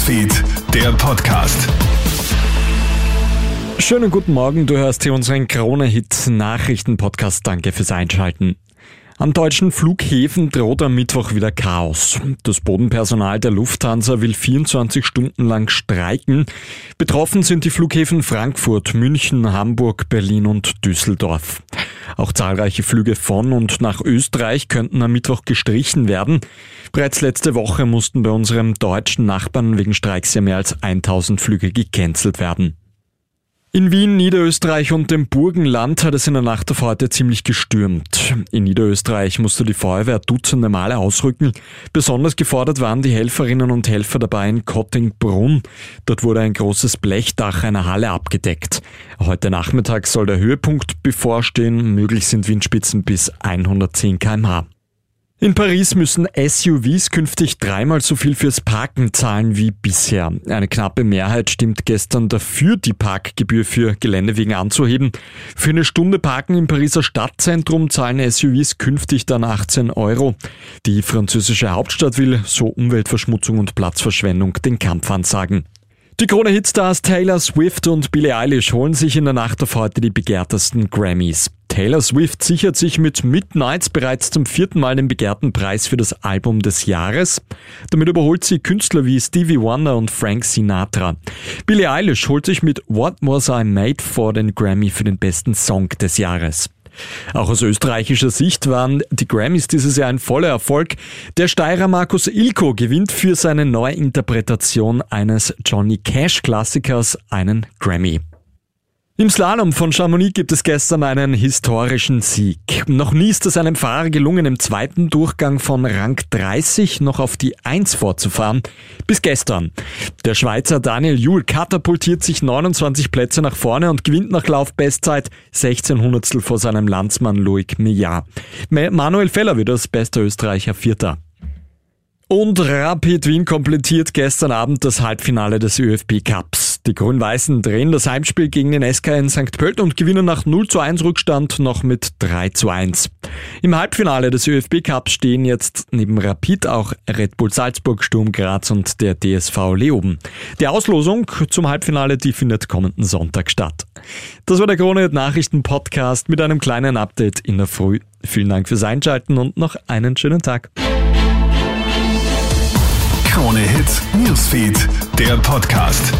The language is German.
Newsfeed, der Podcast. Schönen guten Morgen, du hörst hier unseren Krone-Hit Nachrichten-Podcast. Danke fürs Einschalten. An deutschen Flughäfen droht am Mittwoch wieder Chaos. Das Bodenpersonal der Lufthansa will 24 Stunden lang streiken. Betroffen sind die Flughäfen Frankfurt, München, Hamburg, Berlin und Düsseldorf. Auch zahlreiche Flüge von und nach Österreich könnten am Mittwoch gestrichen werden. Bereits letzte Woche mussten bei unserem deutschen Nachbarn wegen Streiks ja mehr als 1000 Flüge gecancelt werden. In Wien, Niederösterreich und dem Burgenland hat es in der Nacht auf heute ziemlich gestürmt. In Niederösterreich musste die Feuerwehr dutzende Male ausrücken. Besonders gefordert waren die Helferinnen und Helfer dabei in Kottingbrunn. Dort wurde ein großes Blechdach einer Halle abgedeckt. Heute Nachmittag soll der Höhepunkt bevorstehen. Möglich sind Windspitzen bis 110 kmh. In Paris müssen SUVs künftig dreimal so viel fürs Parken zahlen wie bisher. Eine knappe Mehrheit stimmt gestern dafür, die Parkgebühr für Geländewegen anzuheben. Für eine Stunde Parken im Pariser Stadtzentrum zahlen SUVs künftig dann 18 Euro. Die französische Hauptstadt will so Umweltverschmutzung und Platzverschwendung den Kampf ansagen. Die Krone-Hitstars Taylor Swift und Billie Eilish holen sich in der Nacht auf heute die begehrtesten Grammys. Taylor Swift sichert sich mit Midnights bereits zum vierten Mal den begehrten Preis für das Album des Jahres. Damit überholt sie Künstler wie Stevie Wonder und Frank Sinatra. Billie Eilish holt sich mit What Was I Made for den Grammy für den besten Song des Jahres. Auch aus österreichischer Sicht waren die Grammys dieses Jahr ein voller Erfolg. Der Steirer Markus Ilko gewinnt für seine Neuinterpretation eines Johnny Cash Klassikers einen Grammy. Im Slalom von Chamonix gibt es gestern einen historischen Sieg. Noch nie ist es einem Fahrer gelungen, im zweiten Durchgang von Rang 30 noch auf die 1 vorzufahren. Bis gestern. Der Schweizer Daniel Juhl katapultiert sich 29 Plätze nach vorne und gewinnt nach Laufbestzeit 16 Hundertstel vor seinem Landsmann Loic Millard. Manuel Feller wird als bester Österreicher Vierter. Und Rapid Wien komplettiert gestern Abend das Halbfinale des ÖFB Cups. Die Grün-Weißen drehen das Heimspiel gegen den SK in St. Pölten und gewinnen nach 0 zu 1 Rückstand noch mit 3 zu 1. Im Halbfinale des ÖFB Cups stehen jetzt neben Rapid auch Red Bull Salzburg, Sturm Graz und der DSV Leoben. Die Auslosung zum Halbfinale, die findet kommenden Sonntag statt. Das war der Krone Nachrichten Podcast mit einem kleinen Update in der Früh. Vielen Dank fürs Einschalten und noch einen schönen Tag. Krone Hits, Newsfeed, der Podcast.